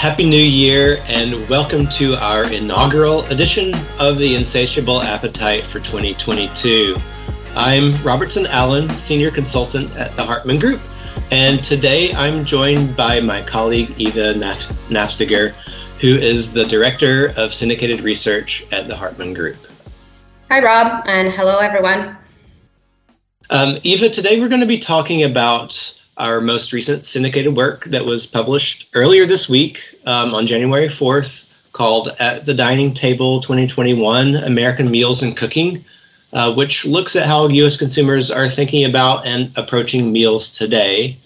Happy New Year and welcome to our inaugural edition of the Insatiable Appetite for 2022. I'm Robertson Allen, Senior Consultant at the Hartman Group, and today I'm joined by my colleague Eva Nafziger, who is the Director of Syndicated Research at the Hartman Group. Hi, Rob, and hello, everyone. Um, Eva, today we're going to be talking about our most recent syndicated work that was published earlier this week um, on January 4th called At the Dining Table 2021 American Meals and Cooking, uh, which looks at how U.S. consumers are thinking about and approaching meals today.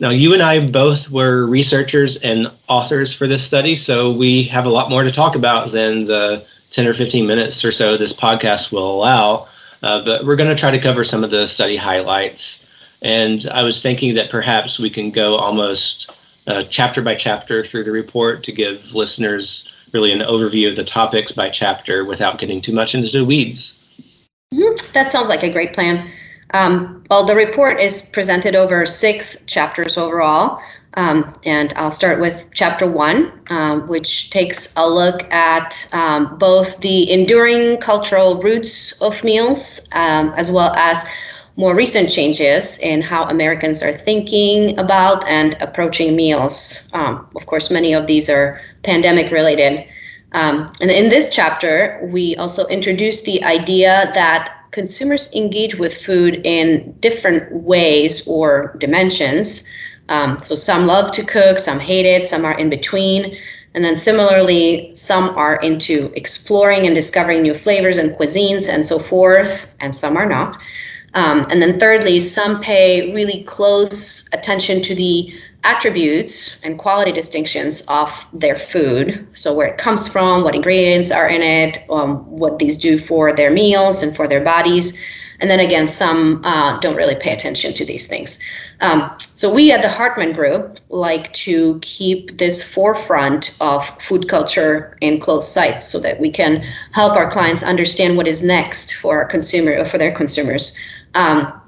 Now, you and I both were researchers and authors for this study, so we have a lot more to talk about than the 10 or 15 minutes or so this podcast will allow. Uh, but we're going to try to cover some of the study highlights and I was thinking that perhaps we can go almost uh, chapter by chapter through the report to give listeners really an overview of the topics by chapter without getting too much into the weeds. Mm-hmm. That sounds like a great plan. Um, well, the report is presented over six chapters overall. Um, and I'll start with chapter one, um, which takes a look at um, both the enduring cultural roots of meals um, as well as more recent changes in how Americans are thinking about and approaching meals. Um, of course, many of these are pandemic related. Um, and in this chapter, we also introduce the idea that consumers engage with food in different ways or dimensions. Um, so some love to cook, some hate it, some are in between. And then similarly, some are into exploring and discovering new flavors and cuisines and so forth, and some are not. Um, and then thirdly, some pay really close attention to the attributes and quality distinctions of their food. So where it comes from, what ingredients are in it, um, what these do for their meals and for their bodies. And then again, some uh, don't really pay attention to these things. Um, so we at the Hartman Group like to keep this forefront of food culture in close sight so that we can help our clients understand what is next for our consumer or for their consumers. Um,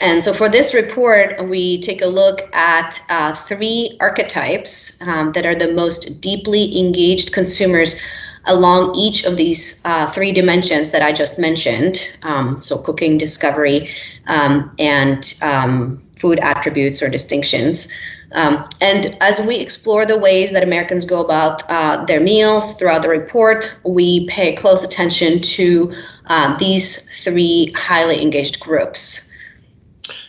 and so for this report, we take a look at uh, three archetypes um, that are the most deeply engaged consumers along each of these uh, three dimensions that I just mentioned. Um, so cooking, discovery, um, and um, food attributes or distinctions. Um, and as we explore the ways that Americans go about uh, their meals throughout the report, we pay close attention to uh, these three highly engaged groups.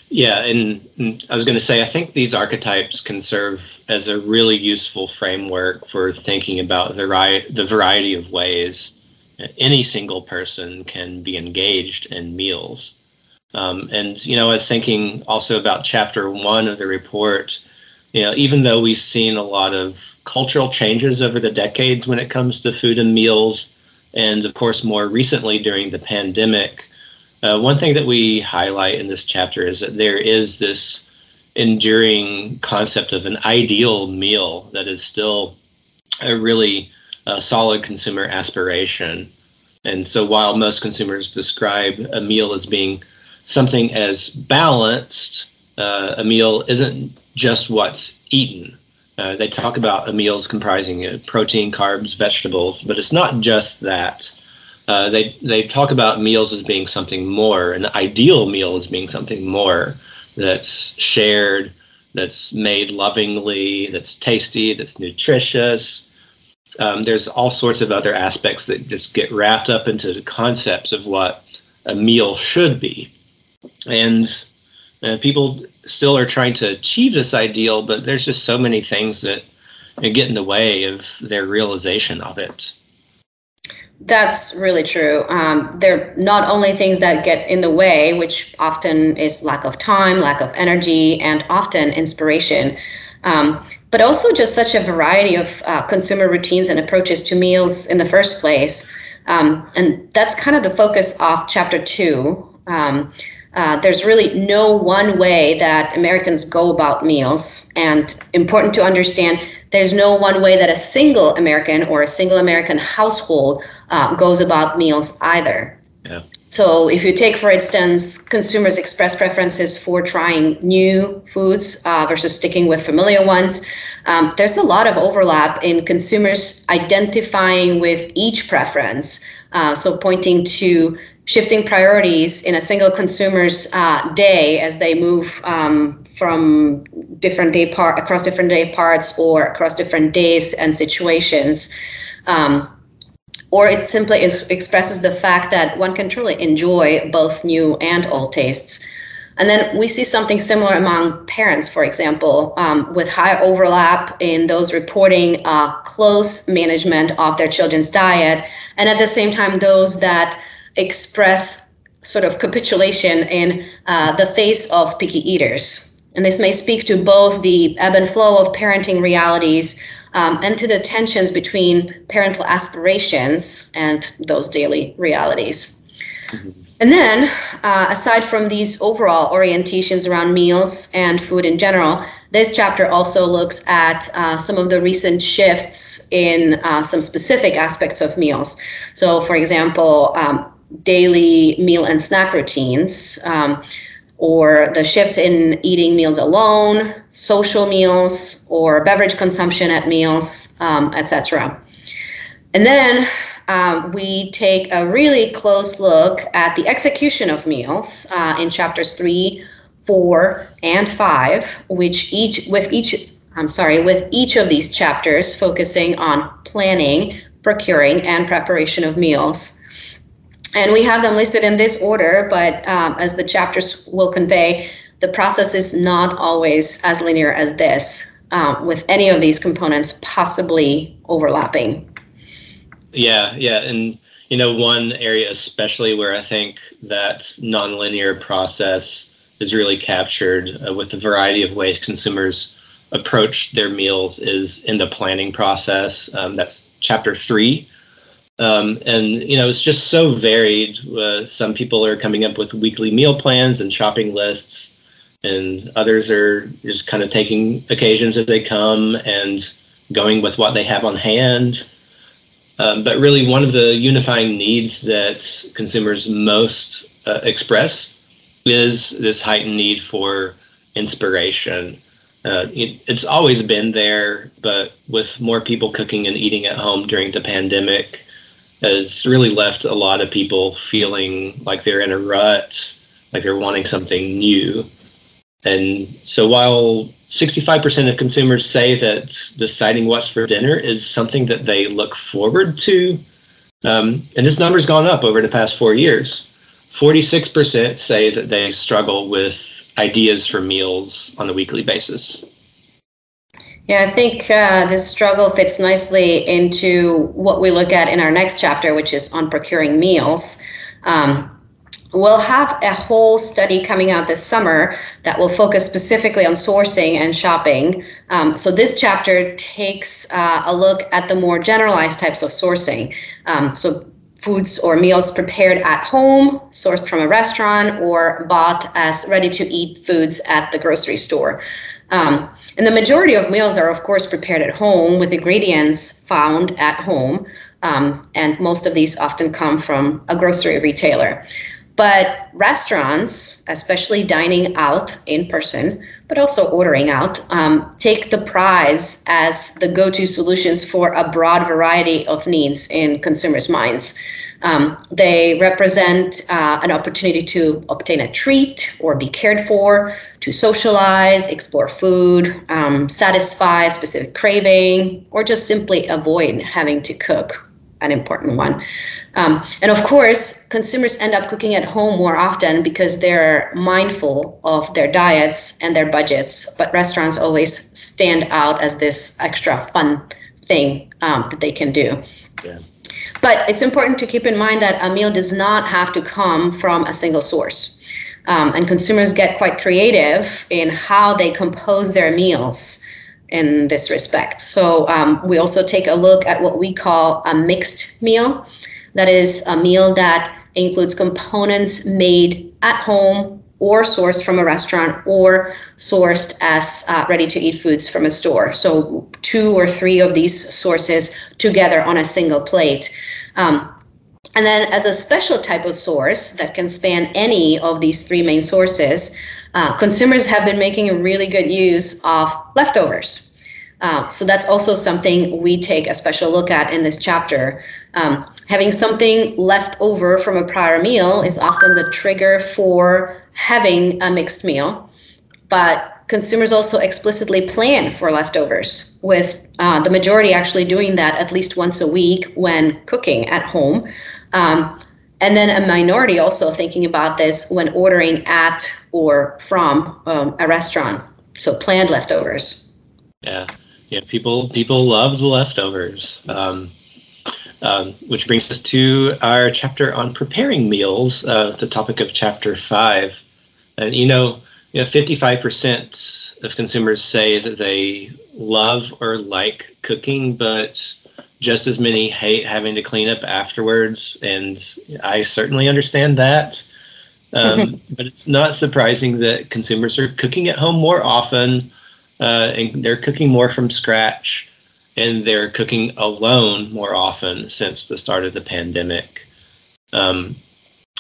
Yeah, and, I was going to say, I think these archetypes can serve as a really useful framework for thinking about the, ri- the variety of ways any single person can be engaged in meals. Um, and, you know, I was thinking also about chapter one of the report, you know, even though we've seen a lot of cultural changes over the decades when it comes to food and meals, and of course, more recently during the pandemic, uh, one thing that we highlight in this chapter is that there is this enduring concept of an ideal meal that is still a really uh, solid consumer aspiration. And so, while most consumers describe a meal as being something as balanced, uh, a meal isn't just what's eaten. Uh, they talk about a meal as comprising protein, carbs, vegetables, but it's not just that. Uh, they they talk about meals as being something more, an ideal meal as being something more that's shared, that's made lovingly, that's tasty, that's nutritious. Um, there's all sorts of other aspects that just get wrapped up into the concepts of what a meal should be, and uh, people still are trying to achieve this ideal, but there's just so many things that get in the way of their realization of it. That's really true. Um, they're not only things that get in the way, which often is lack of time, lack of energy, and often inspiration, um, but also just such a variety of uh, consumer routines and approaches to meals in the first place. Um, and that's kind of the focus of chapter two. Um, uh, there's really no one way that Americans go about meals, and important to understand there's no one way that a single American or a single American household uh, goes about meals either. Yeah. so if you take, for instance, consumers express preferences for trying new foods uh, versus sticking with familiar ones, um, there's a lot of overlap in consumers identifying with each preference. Uh, so pointing to shifting priorities in a single consumer's uh, day as they move um, from different day part across different day parts or across different days and situations. Um, or it simply is, expresses the fact that one can truly enjoy both new and old tastes. And then we see something similar among parents, for example, um, with high overlap in those reporting uh, close management of their children's diet, and at the same time, those that express sort of capitulation in uh, the face of picky eaters. And this may speak to both the ebb and flow of parenting realities um, and to the tensions between parental aspirations and those daily realities. Mm-hmm. And then, uh, aside from these overall orientations around meals and food in general, this chapter also looks at uh, some of the recent shifts in uh, some specific aspects of meals. So, for example, um, daily meal and snack routines. Um, or the shift in eating meals alone, social meals, or beverage consumption at meals, um, etc. And then um, we take a really close look at the execution of meals uh, in chapters three, four, and five, which each with each I'm sorry, with each of these chapters focusing on planning, procuring, and preparation of meals and we have them listed in this order, but um, as the chapters will convey, the process is not always as linear as this, um, with any of these components possibly overlapping. Yeah, yeah, and you know, one area especially where I think that nonlinear process is really captured uh, with a variety of ways consumers approach their meals is in the planning process. Um, that's chapter three um, and you know, it's just so varied. Uh, some people are coming up with weekly meal plans and shopping lists, and others are just kind of taking occasions as they come and going with what they have on hand. Um, but really, one of the unifying needs that consumers most uh, express is this heightened need for inspiration. Uh, it, it's always been there, but with more people cooking and eating at home during the pandemic, has really left a lot of people feeling like they're in a rut, like they're wanting something new. And so while 65% of consumers say that deciding what's for dinner is something that they look forward to, um, and this number's gone up over the past four years, 46% say that they struggle with ideas for meals on a weekly basis. Yeah, I think uh, this struggle fits nicely into what we look at in our next chapter, which is on procuring meals. Um, we'll have a whole study coming out this summer that will focus specifically on sourcing and shopping. Um, so this chapter takes uh, a look at the more generalized types of sourcing. Um, so foods or meals prepared at home, sourced from a restaurant, or bought as ready to eat foods at the grocery store. Um, and the majority of meals are, of course, prepared at home with ingredients found at home. Um, and most of these often come from a grocery retailer. But restaurants, especially dining out in person, but also ordering out, um, take the prize as the go to solutions for a broad variety of needs in consumers' minds. Um, they represent uh, an opportunity to obtain a treat or be cared for, to socialize, explore food, um, satisfy a specific craving, or just simply avoid having to cook, an important one. Um, and of course, consumers end up cooking at home more often because they're mindful of their diets and their budgets, but restaurants always stand out as this extra fun thing um, that they can do. Yeah. But it's important to keep in mind that a meal does not have to come from a single source. Um, and consumers get quite creative in how they compose their meals in this respect. So um, we also take a look at what we call a mixed meal. That is a meal that includes components made at home or sourced from a restaurant or sourced as uh, ready to eat foods from a store. So, two or three of these sources together on a single plate. Um, And then, as a special type of source that can span any of these three main sources, uh, consumers have been making a really good use of leftovers. Uh, so that's also something we take a special look at in this chapter. Um, having something left over from a prior meal is often the trigger for having a mixed meal, but consumers also explicitly plan for leftovers, with uh, the majority actually doing that at least once a week when cooking at home. Um, and then a minority also thinking about this when ordering at or from um, a restaurant. So planned leftovers. Yeah, yeah. People people love the leftovers. Um, um, which brings us to our chapter on preparing meals, uh, the topic of chapter five. And you know, you know, 55% of consumers say that they love or like cooking, but just as many hate having to clean up afterwards. And I certainly understand that. Um, but it's not surprising that consumers are cooking at home more often uh, and they're cooking more from scratch and they're cooking alone more often since the start of the pandemic. Um,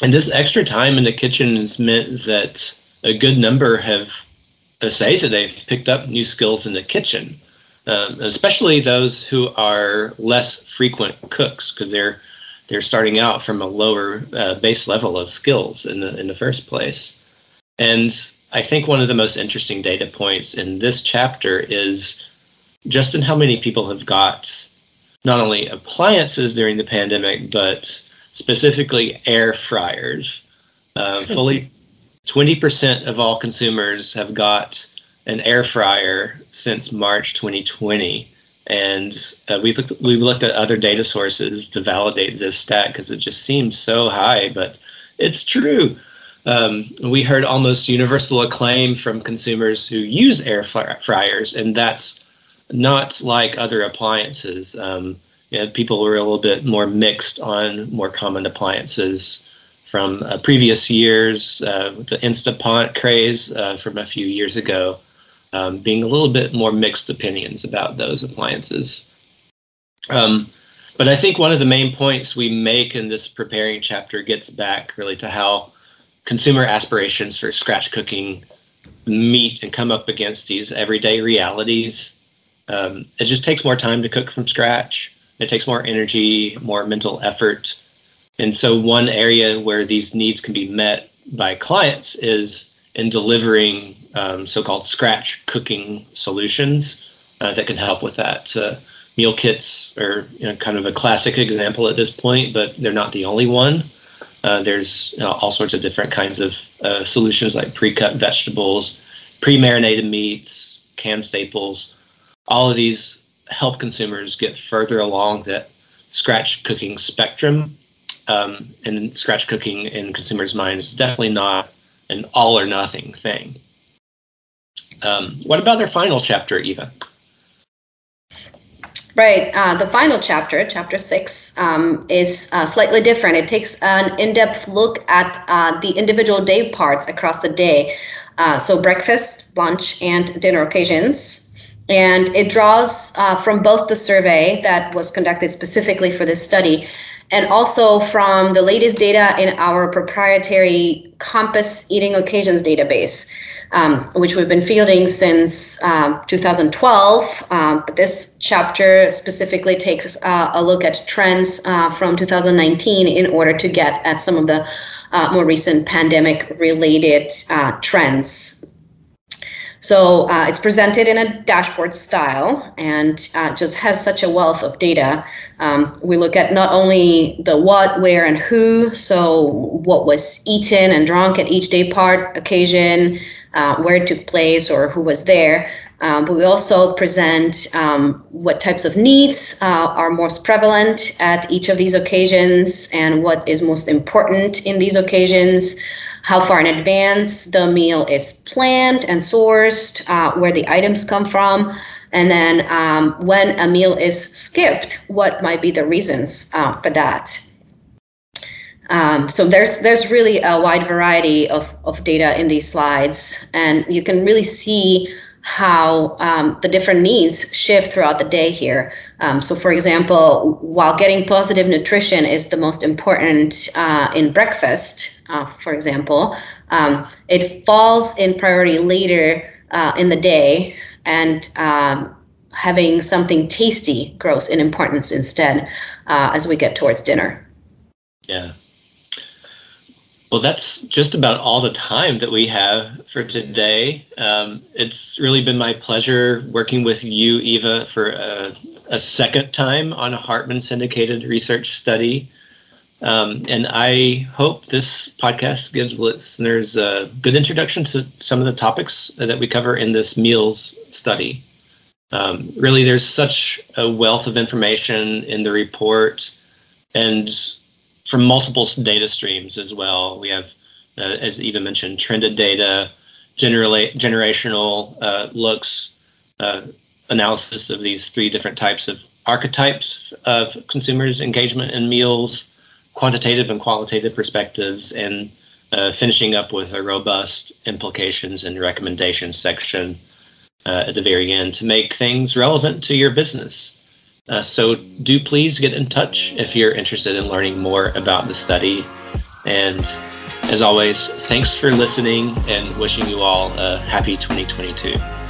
and this extra time in the kitchen has meant that a good number have say that they've picked up new skills in the kitchen, um, especially those who are less frequent cooks because they're they're starting out from a lower uh, base level of skills in the in the first place. And I think one of the most interesting data points in this chapter is just in how many people have got not only appliances during the pandemic, but specifically air fryers. Uh, fully 20% of all consumers have got an air fryer since March 2020. And uh, we've, looked, we've looked at other data sources to validate this stat because it just seems so high, but it's true. Um, we heard almost universal acclaim from consumers who use air fryers, and that's not like other appliances. Um, you know, people were a little bit more mixed on more common appliances from uh, previous years, uh, the Instapot craze uh, from a few years ago, um, being a little bit more mixed opinions about those appliances. Um, but I think one of the main points we make in this preparing chapter gets back really to how consumer aspirations for scratch cooking meet and come up against these everyday realities. Um, it just takes more time to cook from scratch. It takes more energy, more mental effort and so, one area where these needs can be met by clients is in delivering um, so called scratch cooking solutions uh, that can help with that. Uh, meal kits are you know, kind of a classic example at this point, but they're not the only one. Uh, there's you know, all sorts of different kinds of uh, solutions like pre cut vegetables, pre marinated meats, canned staples. All of these help consumers get further along that scratch cooking spectrum um, and scratch cooking in consumers' minds is definitely not an all or nothing thing. Um, what about their final chapter, Eva? Right. Uh, the final chapter, chapter six, um, is uh, slightly different. It takes an in depth look at uh, the individual day parts across the day. Uh, so, breakfast, lunch, and dinner occasions. And it draws uh, from both the survey that was conducted specifically for this study and also from the latest data in our proprietary Compass Eating Occasions database, um, which we've been fielding since uh, 2012. Um, but this chapter specifically takes uh, a look at trends uh, from 2019 in order to get at some of the uh, more recent pandemic related uh, trends so uh, it's presented in a dashboard style and uh, just has such a wealth of data. Um, we look at not only the what, where, and who, so what was eaten and drunk at each day part occasion, uh, where it took place, or who was there. Um, but we also present um, what types of needs uh, are most prevalent at each of these occasions and what is most important in these occasions how far in advance the meal is planned and sourced, uh, where the items come from, and then um, when a meal is skipped, what might be the reasons uh, for that. Um, so there's there's really a wide variety of, of data in these slides, and you can really see how um, the different needs shift throughout the day here. Um, so, for example, while getting positive nutrition is the most important uh, in breakfast, uh, for example, um, it falls in priority later uh, in the day, and um, having something tasty grows in importance instead uh, as we get towards dinner. Yeah. Well, that's just about all the time that we have for today. Um, it's really been my pleasure working with you, Eva, for a, a second time on a Hartman syndicated research study. Um, and I hope this podcast gives listeners a good introduction to some of the topics that we cover in this meals study. Um, really, there's such a wealth of information in the report, and from multiple data streams as well. We have, uh, as Eva mentioned, trended data, generally generational uh, looks, uh, analysis of these three different types of archetypes of consumers' engagement in meals, quantitative and qualitative perspectives, and uh, finishing up with a robust implications and recommendations section uh, at the very end to make things relevant to your business. Uh, so do please get in touch if you're interested in learning more about the study. And as always, thanks for listening and wishing you all a happy 2022.